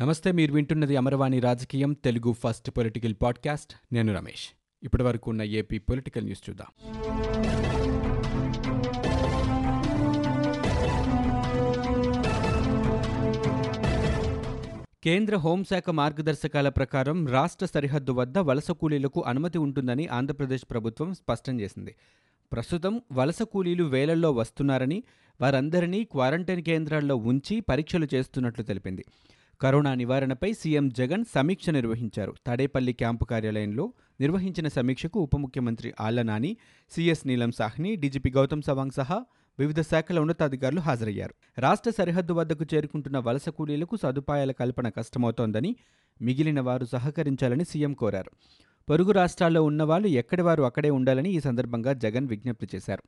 నమస్తే మీరు వింటున్నది అమరవాణి రాజకీయం తెలుగు ఫస్ట్ పొలిటికల్ పాడ్కాస్ట్. నేను రమేష్. ఇప్పటి వరకు ఉన్న ఏపీ పొలిటికల్ న్యూస్ చూద్దాం. కేంద్ర హోంశాఖ మార్గదర్శకాల ప్రకారం రాష్ట్ర సరిహద్దు వద్ద వలస కూలీలకు అనుమతి ఉంటుందని ఆంధ్రప్రదేశ్ ప్రభుత్వం స్పష్టం చేసింది. ప్రస్తుతం వలస కూలీలు వేలల్లో వస్తున్నారని వారందరినీ క్వారంటైన్ కేంద్రాల్లో ఉంచి పరీక్షలు చేస్తున్నట్లు తెలిపింది. కరోనా నివారణపై సీఎం జగన్ సమీక్ష నిర్వహించారు. తాడేపల్లి క్యాంపు కార్యాలయంలో నిర్వహించిన సమీక్షకు ఉప ముఖ్యమంత్రి ఆళ్ళ నాని సీఎస్ నీలం సాహ్ని డీజీపీ గౌతమ్ సవాంగ్ సహా వివిధ శాఖల ఉన్నతాధికారులు హాజరయ్యారు. రాష్ట్ర సరిహద్దు వద్దకు చేరుకుంటున్న వలస కూలీలకు సదుపాయాల కల్పన కష్టమవుతోందని మిగిలిన వారు సహకరించాలని సీఎం కోరారు. పొరుగు రాష్ట్రాల్లో ఉన్నవాళ్ళు ఎక్కడి వారు అక్కడే ఉండాలని ఈ సందర్భంగా జగన్ విజ్ఞప్తి చేశారు.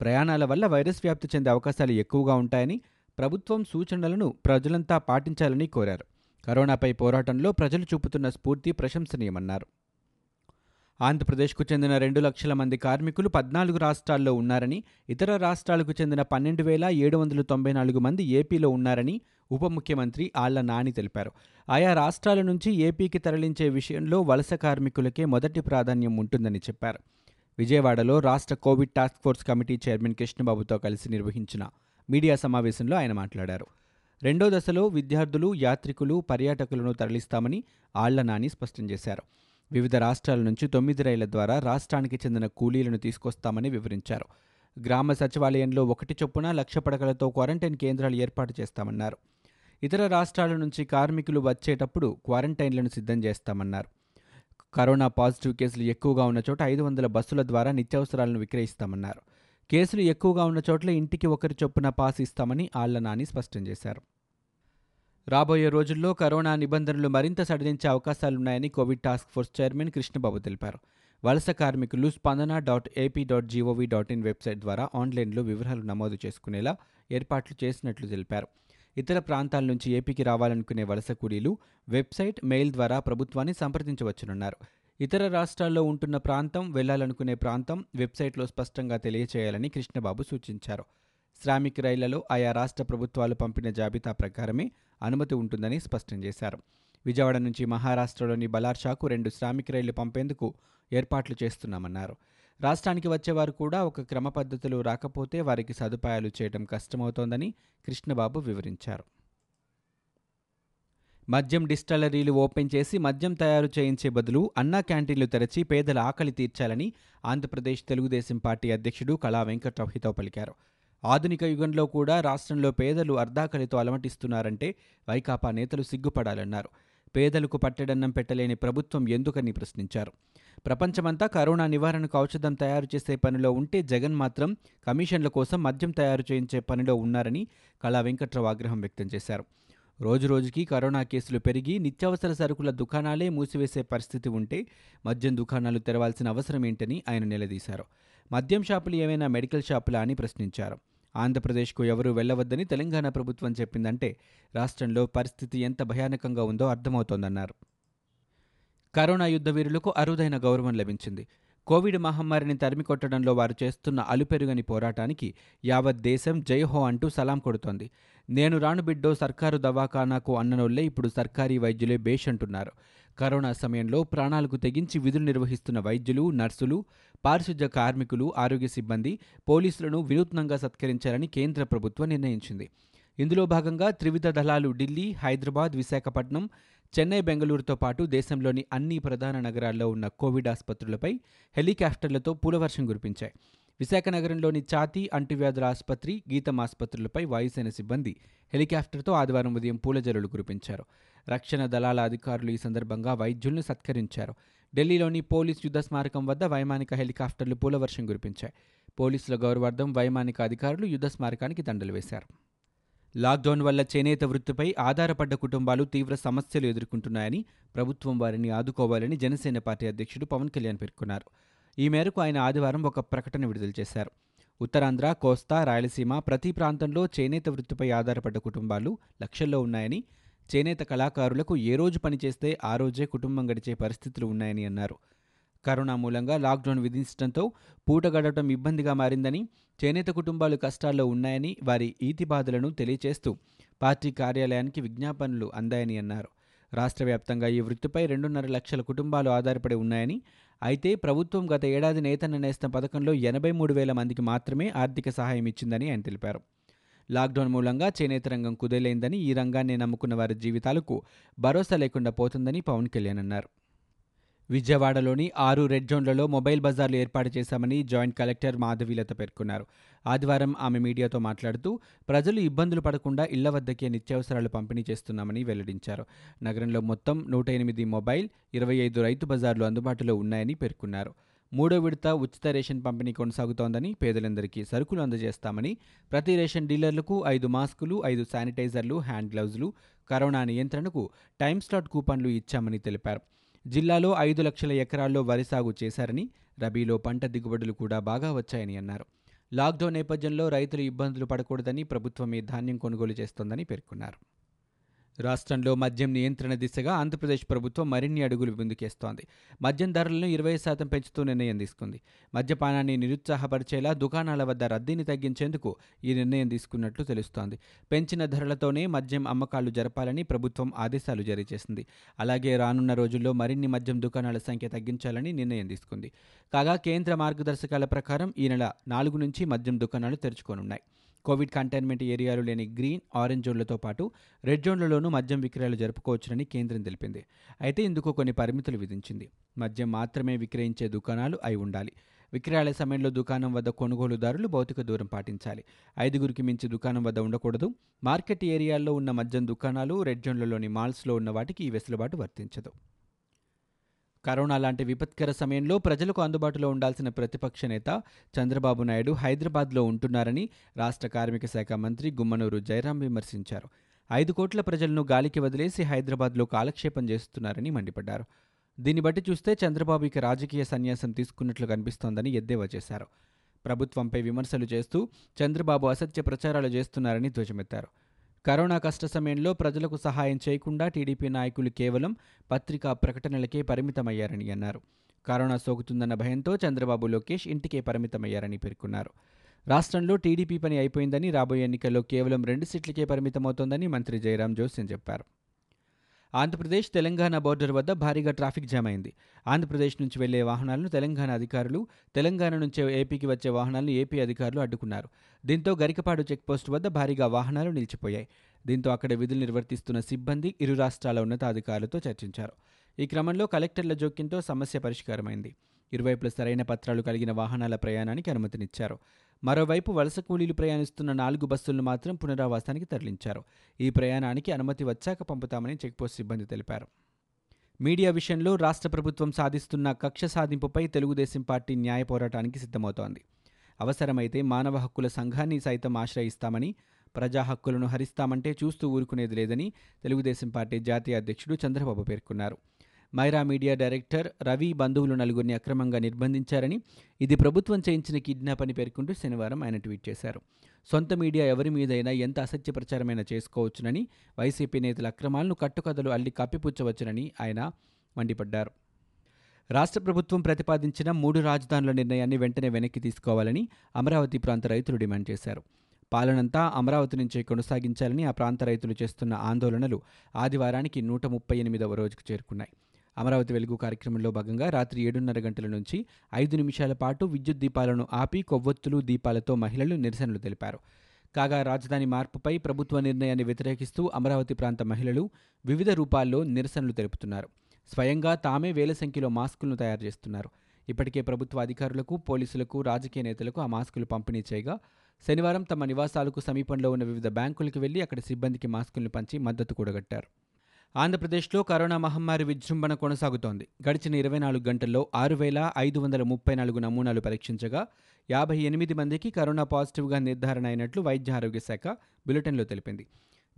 ప్రయాణాల వల్ల వైరస్ వ్యాప్తి చెందే అవకాశాలు ఎక్కువగా ఉంటాయని ప్రభుత్వం సూచనలను ప్రజలంతా పాటించాలని కోరారు. కరోనాపై పోరాటంలో ప్రజలు చూపుతున్న స్ఫూర్తి ప్రశంసనీయమన్నారు. ఆంధ్రప్రదేశ్కు చెందిన రెండు లక్షల మంది కార్మికులు పద్నాలుగు రాష్ట్రాల్లో ఉన్నారని ఇతర రాష్ట్రాలకు చెందిన పన్నెండు వేల ఏడు వందల తొంభై నాలుగు మంది ఏపీలో ఉన్నారని ఉప ముఖ్యమంత్రి ఆళ్ళ నాని తెలిపారు. ఆయా రాష్ట్రాల నుంచి ఏపీకి తరలించే విషయంలో వలస కార్మికులకే మొదటి ప్రాధాన్యం ఉంటుందని చెప్పారు. విజయవాడలో రాష్ట్ర Covid task force committee chairman కృష్ణబాబుతో కలిసి నిర్వహించిన మీడియా సమావేశంలో ఆయన మాట్లాడారు. రెండో దశలో విద్యార్థులు యాత్రికులు పర్యాటకులను తరలిస్తామని ఆళ్ళ నాని స్పష్టం చేశారు. వివిధ రాష్ట్రాల నుంచి తొమ్మిది రైళ్ళ ద్వారా రాష్ట్రానికి చెందిన కూలీలను తీసుకొస్తామని వివరించారు. గ్రామ సచివాలయంలో ఒకటి చొప్పున లక్ష పడకలతో క్వారంటైన్ కేంద్రాలు ఏర్పాటు చేస్తామన్నారు. ఇతర రాష్ట్రాల నుంచి కార్మికులు వచ్చేటప్పుడు క్వారంటైన్లను సిద్ధం చేస్తామన్నారు. కరోనా పాజిటివ్ కేసులు ఎక్కువగా ఉన్న చోట ఐదు వందల బస్సుల ద్వారా నిత్యావసరాలను విక్రయిస్తామన్నారు. కేసులు ఎక్కువగా ఉన్న చోట్ల ఇంటికి ఒకరి చొప్పున పాస్ ఇస్తామని ఆళ్ళ నాని స్పష్టం చేశారు. రాబోయే రోజుల్లో కరోనా నిబంధనలు మరింత సడలించే అవకాశాలున్నాయని Covid task force chairman Krishnababu తెలిపారు. వలస కార్మికులు Spandana dot AP dot G O V dot in website ద్వారా ఆన్లైన్లో వివరాలు నమోదు చేసుకునేలా ఏర్పాట్లు చేసినట్లు తెలిపారు. ఇతర ప్రాంతాల నుంచి ఏపీకి రావాలనుకునే వలస కూలీలు వెబ్సైట్ మెయిల్ ద్వారా ప్రభుత్వాన్ని సంప్రదించవచ్చునన్నారు. ఇతర రాష్ట్రాల్లో ఉంటున్న ప్రాంతం వెళ్ళాలనుకునే ప్రాంతం వెబ్సైట్లో స్పష్టంగా తెలియచేయాలని కృష్ణబాబు సూచించారు. శ్రామిక్ రైళ్ళలో ఆయా రాష్ట్ర ప్రభుత్వాలు పంపిన జాబితా ప్రకారమే అనుమతి ఉంటుందని స్పష్టం చేశారు. విజయవాడ నుంచి మహారాష్ట్రలోని బలార్షాకు రెండు శ్రామిక్ రైళ్ళు పంపేందుకు ఏర్పాట్లు చేస్తున్నామన్నారు. రాష్ట్రానికి వచ్చేవారు కూడా ఒక క్రమ పద్ధతిలో రాకపోతే వారికి సదుపాయాలు చేయడం కష్టమవుతోందని కృష్ణబాబు వివరించారు. మద్యం డిస్టలరీలు ఓపెన్ చేసి మద్యం తయారు చేయించే బదులు అన్నా క్యాంటీన్లు తెరచి పేదల ఆకలి తీర్చాలని ఆంధ్రప్రదేశ్ తెలుగుదేశం పార్టీ అధ్యక్షుడు కళా వెంకట్రావు పలికారు. ఆధునిక యుగంలో కూడా రాష్ట్రంలో పేదలు అర్ధాకలితో అలమటిస్తున్నారంటే వైకాపా నేతలు సిగ్గుపడాలన్నారు. పేదలకు పట్టెడన్నం పెట్టలేని ప్రభుత్వం ఎందుకని ప్రశ్నించారు. ప్రపంచమంతా కరోనా నివారణకు ఔషధం తయారు చేసే పనిలో ఉంటే జగన్ మాత్రం కమిషన్ల కోసం మద్యం తయారు చేయించే పనిలో ఉన్నారని కళా వెంకట్రావు ఆగ్రహం వ్యక్తం చేశారు. రోజురోజుకి కరోనా కేసులు పెరిగి నిత్యావసర సరుకుల దుకాణాలే మూసివేసే పరిస్థితి ఉంటే మద్యం దుకాణాలు తెరవాల్సిన అవసరం ఏంటని ఆయన నిలదీశారు. మద్యం షాపులు ఏమైనా మెడికల్ షాపులా అని ప్రశ్నించారు. ఆంధ్రప్రదేశ్కు ఎవరూ వెళ్ళవద్దని తెలంగాణ ప్రభుత్వం చెప్పిందంటే రాష్ట్రంలో పరిస్థితి ఎంత భయానకంగా ఉందో అర్థమవుతోందన్నారు. కరోనా యుద్ధ వీరులకు అరుదైన గౌరవం లభించింది. కోవిడ్ మహమ్మారిని తరిమికొట్టడంలో వారు చేస్తున్న అలుపెరుగని పోరాటానికి యావత్ దేశం జైహో అంటూ సలాం కొడుతోంది. నేను రాను బిడ్డో సర్కారు దవాఖానాకు అన్ననోళ్ళే ఇప్పుడు సర్కారీ వైద్యులే బేష్ అంటున్నారు. కరోనా సమయంలో ప్రాణాలకు తెగించి విధులు నిర్వహిస్తున్న వైద్యులు నర్సులు పారిశుధ్య కార్మికులు ఆరోగ్య సిబ్బంది పోలీసులను వినూత్నంగా సత్కరించాలని కేంద్ర ప్రభుత్వం నిర్ణయించింది. ఇందులో భాగంగా త్రివిధ దళాలు ఢిల్లీ హైదరాబాద్ విశాఖపట్నం చెన్నై బెంగళూరుతో పాటు దేశంలోని అన్ని ప్రధాన నగరాల్లో ఉన్న కోవిడ్ ఆసుపత్రులపై హెలికాప్టర్లతో పూలవర్షం కురిపించాయి. విశాఖ నగరంలోని ఛాతీ అంటువ్యాధుల ఆసుపత్రి గీతం ఆసుపత్రులపై వాయుసేన సిబ్బంది హెలికాప్టర్తో ఆదివారం ఉదయం పూలజల్లులు కురిపించారు. రక్షణ దళాల అధికారులు ఈ సందర్భంగా వైద్యులను సత్కరించారు. ఢిల్లీలోని పోలీస్ యుద్ధ స్మారకం వద్ద వైమానిక హెలికాప్టర్లు పూలవర్షం కురిపించాయి. పోలీసుల గౌరవార్థం వైమానిక అధికారులు యుద్ధ స్మారకానికి దండలు వేశారు. లాక్డౌన్ వల్ల చేనేత వృత్తిపై ఆధారపడ్డ కుటుంబాలు తీవ్ర సమస్యలు ఎదుర్కొంటున్నాయని ప్రభుత్వం వారిని ఆదుకోవాలని జనసేన పార్టీ అధ్యక్షుడు పవన్ కళ్యాణ్ పేర్కొన్నారు. ఈ మేరకు ఆయన ఆదివారం ఒక ప్రకటన విడుదల చేశారు. ఉత్తరాంధ్ర కోస్తా రాయలసీమ ప్రతి ప్రాంతంలో చేనేత వృత్తిపై ఆధారపడ్డ కుటుంబాలు లక్షల్లో ఉన్నాయని చేనేత కళాకారులకు ఏ రోజు పనిచేస్తే ఆ రోజే కుటుంబం గడిచే పరిస్థితులు ఉన్నాయని అన్నారు. కరోనా మూలంగా లాక్డౌన్ విధించడంతో పూట గడవటం ఇబ్బందిగా మారిందని చేనేత కుటుంబాలు కష్టాల్లో ఉన్నాయని వారి ఈతి బాధలను తెలియచేస్తూ పార్టీ కార్యాలయానికి విజ్ఞాపనలు అందాయని అన్నారు. రాష్ట్ర వ్యాప్తంగా ఈ వృత్తిపై రెండున్నర లక్షల కుటుంబాలు ఆధారపడి ఉన్నాయని అయితే ప్రభుత్వం గత ఏడాది నేతన్న నేస్తం పథకంలో ఎనభై మూడు వేల మందికి మాత్రమే ఆర్థిక సహాయం ఇచ్చిందని ఆయన తెలిపారు. లాక్డౌన్ మూలంగా చేనేత రంగం కుదేలైందని ఈ రంగాన్ని నమ్ముకున్న వారి జీవితాలకు భరోసా లేకుండా పోతుందని పవన్ కళ్యాణ్ అన్నారు. విజయవాడలోని ఆరు రెడ్ జోన్లలో మొబైల్ బజార్లు ఏర్పాటు చేశామని జాయింట్ కలెక్టర్ మాధవీలత పేర్కొన్నారు. ఆదివారం ఆమె మీడియాతో మాట్లాడుతూ ప్రజలు ఇబ్బందులు పడకుండా ఇళ్ళ వద్దకే నిత్యావసరాలు పంపిణీ చేస్తున్నామని వెల్లడించారు. నగరంలో మొత్తం నూట ఎనిమిది మొబైల్ ఇరవై ఐదు రైతు బజార్లు అందుబాటులో ఉన్నాయని పేర్కొన్నారు. మూడో విడత ఉచిత రేషన్ పంపిణీ కొనసాగుతోందని పేదలందరికీ సరుకులు అందజేస్తామని ప్రతి రేషన్ డీలర్లకు ఐదు మాస్కులు ఐదు శానిటైజర్లు హ్యాండ్ గ్లౌజులు కరోనా నియంత్రణకు టైమ్ స్లాట్ కూపన్లు ఇచ్చామని తెలిపారు. జిల్లాలో ఐదు లక్షల ఎకరాల్లో వరి సాగు చేశారని రబీలో పంట దిగుబడులు కూడా బాగా వచ్చాయని అన్నారు. లాక్డౌన్ నేపథ్యంలో రైతులు ఇబ్బందులు పడకూడదని ప్రభుత్వమే ధాన్యం కొనుగోలు చేస్తోందని పేర్కొన్నారు. రాష్ట్రంలో మద్యం నియంత్రణ దిశగా ఆంధ్రప్రదేశ్ ప్రభుత్వం మరిన్ని అడుగులు ముందుకేస్తోంది. మద్యం ధరలను ఇరవై శాతం పెంచుతూ నిర్ణయం తీసుకుంది. మద్యపానాన్ని నిరుత్సాహపరిచేలా దుకాణాల వద్ద రద్దీని తగ్గించేందుకు ఈ నిర్ణయం తీసుకున్నట్లు తెలుస్తోంది. పెంచిన ధరలతోనే మద్యం అమ్మకాలు జరపాలని ప్రభుత్వం ఆదేశాలు జారీ చేసింది. అలాగే రానున్న రోజుల్లో మరిన్ని మద్యం దుకాణాల సంఖ్య తగ్గించాలని నిర్ణయం తీసుకుంది. కాగా కేంద్ర మార్గదర్శకాల ప్రకారం ఈ నెల నాలుగు నుంచి మద్యం దుకాణాలు తెరుచుకోనున్నాయి. కోవిడ్ కంటైన్మెంట్ ఏరియాలు లేని గ్రీన్ ఆరెంజ్ జోన్లతో పాటు రెడ్ జోన్లలోనూ మద్యం విక్రయాలు జరుపుకోవచ్చునని కేంద్రం తెలిపింది. అయితే ఇందుకు కొన్ని పరిమితులు విధించింది. మద్యం మాత్రమే విక్రయించే దుకాణాలు అయి ఉండాలి. విక్రయాల సమయంలో దుకాణం వద్ద కొనుగోలుదారులు భౌతిక దూరం పాటించాలి. ఐదుగురికి మించి దుకాణం వద్ద ఉండకూడదు. మార్కెట్ ఏరియాల్లో ఉన్న మద్యం దుకాణాలు రెడ్ జోన్లలోని మాల్స్లో ఉన్న వాటికి ఈ వెసులుబాటు వర్తించదు. కరోనా లాంటి విపత్కర సమయంలో ప్రజలకు అందుబాటులో ఉండాల్సిన ప్రతిపక్ష నేత చంద్రబాబు నాయుడు హైదరాబాద్లో ఉంటున్నారని రాష్ట్ర కార్మిక శాఖ మంత్రి గుమ్మనూరు జయరాం విమర్శించారు. ఐదు కోట్ల ప్రజలను గాలికి వదిలేసి హైదరాబాద్లో కాలక్షేపం చేస్తున్నారని మండిపడ్డారు. దీన్ని బట్టి చూస్తే చంద్రబాబు ఇక రాజకీయ సన్యాసం తీసుకున్నట్లు కనిపిస్తోందని ఎద్దేవా చేశారు. ప్రభుత్వంపై విమర్శలు చేస్తూ చంద్రబాబు అసత్య ప్రచారాలు చేస్తున్నారని ధ్వజమెత్తారు. కరోనా కష్ట సమయంలో ప్రజలకు సహాయం చేయకుండా టీడీపీ నాయకులు కేవలం పత్రికా ప్రకటనలకే పరిమితమయ్యారని అన్నారు. కరోనా సోకుతుందన్న భయంతో చంద్రబాబు లోకేష్ ఇంటికే పరిమితమయ్యారని పేర్కొన్నారు. రాష్ట్రంలో టీడీపీ పని అయిపోయిందని రాబోయే ఎన్నికల్లో కేవలం రెండు సీట్లకే పరిమితమవుతోందని మంత్రి జయరాం జోస్యం చెప్పారు. ఆంధ్రప్రదేశ్ తెలంగాణ బోర్డర్ వద్ద భారీగా ట్రాఫిక్ జామ్ అయింది. ఆంధ్రప్రదేశ్ నుంచి వెళ్ళే వాహనాలను తెలంగాణ అధికారులు తెలంగాణ నుంచి ఏపీకి వచ్చే వాహనాలను ఏపీ అధికారులు అడ్డుకున్నారు. దీంతో గరికపాడు చెక్పోస్ట్ వద్ద భారీగా వాహనాలు నిలిచిపోయాయి. దీంతో అక్కడ విధులు నిర్వర్తిస్తున్న సిబ్బంది ఇరు రాష్ట్రాల ఉన్నతాధికారులతో చర్చించారు. ఈ క్రమంలో కలెక్టర్ల జోక్యంతో సమస్య పరిష్కారమైంది. ఇరువైపుల సరైన పత్రాలు కలిగిన వాహనాల ప్రయాణానికి అనుమతినిచ్చారు. మరోవైపు వలస కూలీలు ప్రయాణిస్తున్న నాలుగు బస్సులను మాత్రం పునరావాసానికి తరలించారు. ఈ ప్రయాణానికి అనుమతి వచ్చాక పంపుతామని చెక్పోస్ట్ సిబ్బంది తెలిపారు. మీడియా విషయంలో రాష్ట్ర ప్రభుత్వం సాధిస్తున్న కక్ష సాధింపుపై తెలుగుదేశం పార్టీ న్యాయ పోరాటానికి సిద్ధమవుతోంది. అవసరమైతే మానవ హక్కుల సంఘాన్ని సైతం ఆశ్రయిస్తామని ప్రజా హక్కులను హరిస్తామంటే చూస్తూ ఊరుకునేది లేదని తెలుగుదేశం పార్టీ జాతీయ అధ్యక్షుడు చంద్రబాబు పేర్కొన్నారు. మైరా మీడియా డైరెక్టర్ రవి బంధువులు నలుగురిని అక్రమంగా నిర్బంధించారని ఇది ప్రభుత్వం చేయించిన కిడ్నాప్ అని పేర్కొంటూ శనివారం ఆయన ట్వీట్ చేశారు. సొంత మీడియా ఎవరి మీదైనా ఎంత అసత్య ప్రచారమైనా చేసుకోవచ్చునని వైసీపీ నేతల అక్రమాలను కట్టుకథలు అల్లి కప్పిపుచ్చవచ్చునని ఆయన మండిపడ్డారు. రాష్ట్ర ప్రభుత్వం ప్రతిపాదించిన మూడు రాజధానుల నిర్ణయాన్ని వెంటనే వెనక్కి తీసుకోవాలని అమరావతి ప్రాంత రైతులు డిమాండ్ చేశారు. పాలనంతా అమరావతి నుంచే కొనసాగించాలని ఆ ప్రాంత రైతులు చేస్తున్న ఆందోళనలు ఆదివారానికి నూట ముప్పై ఎనిమిదవ రోజుకు చేరుకున్నాయి. అమరావతి వెలుగు కార్యక్రమంలో భాగంగా రాత్రి ఏడున్నర గంటల నుంచి ఐదు నిమిషాల పాటు విద్యుత్ దీపాలను ఆపి కొవ్వొత్తులు దీపాలతో మహిళలు నిరసనలు తెలిపారు. కాగా రాజధాని మార్పుపై ప్రభుత్వ నిర్ణయాన్ని వ్యతిరేకిస్తూ అమరావతి ప్రాంత మహిళలు వివిధ రూపాల్లో నిరసనలు తెలుపుతున్నారు. స్వయంగా తామే వేల సంఖ్యలో మాస్కులను తయారు చేస్తున్నారు. ఇప్పటికే ప్రభుత్వ అధికారులకు పోలీసులకు రాజకీయ నేతలకు ఆ మాస్కులు పంపిణీ చేయగా శనివారం తమ నివాసాలకు సమీపంలో ఉన్న వివిధ బ్యాంకులకు వెళ్ళి అక్కడ సిబ్బందికి మాస్కులను పంచి మద్దతు కూడగట్టారు. ఆంధ్రప్రదేశ్లో కరోనా మహమ్మారి విజృంభణ కొనసాగుతోంది. గడిచిన ఇరవై నాలుగు గంటల్లో ఆరు వేల ఐదు వందల ముప్పై నాలుగు నమూనాలు పరీక్షించగా యాభై ఎనిమిది మందికి కరోనా పాజిటివ్గా నిర్ధారణ అయినట్లు వైద్య ఆరోగ్య శాఖ బులెటిన్లో తెలిపింది.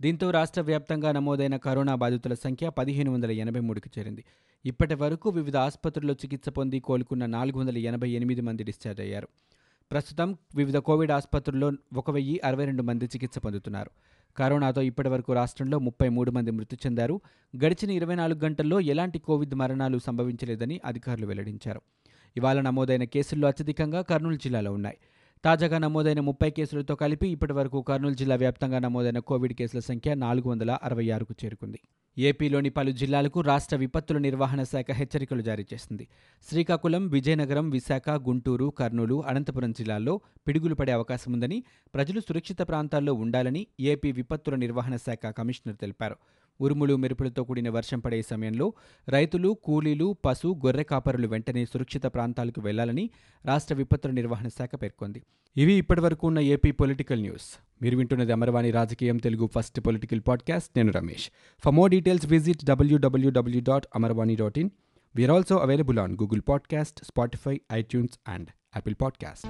దీంతో రాష్ట్ర వ్యాప్తంగా నమోదైన కరోనా బాధితుల సంఖ్య పదిహేను వందల ఎనభై మూడుకి చేరింది. ఇప్పటి వరకు వివిధ ఆసుపత్రుల్లో చికిత్స పొంది కోలుకున్న నాలుగు వందల ఎనభై ఎనిమిది మంది డిశ్చార్జ్ అయ్యారు. ప్రస్తుతం వివిధ కోవిడ్ ఆసుపత్రుల్లో ఒక వెయ్యి అరవై రెండు మంది చికిత్స పొందుతున్నారు. కరోనాతో ఇప్పటివరకు రాష్ట్రంలో ముప్పై మూడు మంది మృతి చెందారు. గడిచిన ఇరవై నాలుగు గంటల్లో ఎలాంటి కోవిడ్ మరణాలు సంభవించలేదని అధికారులు వెల్లడించారు. ఇవాళ నమోదైన కేసుల్లో అత్యధికంగా కర్నూలు జిల్లాలో ఉన్నాయి. తాజాగా నమోదైన ముప్పై కేసులతో కలిపి ఇప్పటి వరకు కర్నూలు జిల్లా వ్యాప్తంగా నమోదైన కోవిడ్ కేసుల సంఖ్య నాలుగు వందల అరవై ఆరుకు చేరుకుంది. ఏపీలోని పలు జిల్లాలకు రాష్ట్ర విపత్తుల నిర్వహణ శాఖ హెచ్చరికలు జారీ చేసింది. శ్రీకాకుళం విజయనగరం విశాఖ గుంటూరు కర్నూలు అనంతపురం జిల్లాల్లో పిడుగులు పడే అవకాశం ఉందని ప్రజలు సురక్షిత ప్రాంతాల్లో ఉండాలని ఏపీ విపత్తుల నిర్వహణ శాఖ కమిషనర్ తెలిపారు. ఉరుములు మెరుపులతో కూడిన వర్షం పడే సమయంలో రైతులు కూలీలు పశు గొర్రె కాపరులు వెంటనే సురక్షిత ప్రాంతాలకు వెళ్ళాలని రాష్ట్ర విపత్తుల నిర్వహణ శాఖ పేర్కొంది. ఇవి ఇప్పటివరకు ఉన్న ఏపీ పొలిటికల్ న్యూస్. మీరు వింటున్నది అమర్వాణి రాజకీయం తెలుగు ఫస్ట్ పొలిటికల్ పాడ్కాస్ట్. నేను Ramesh. For more details visit W W W dot Amarvani dot in we are also available on Google podcast Spotify iTunes and Apple podcast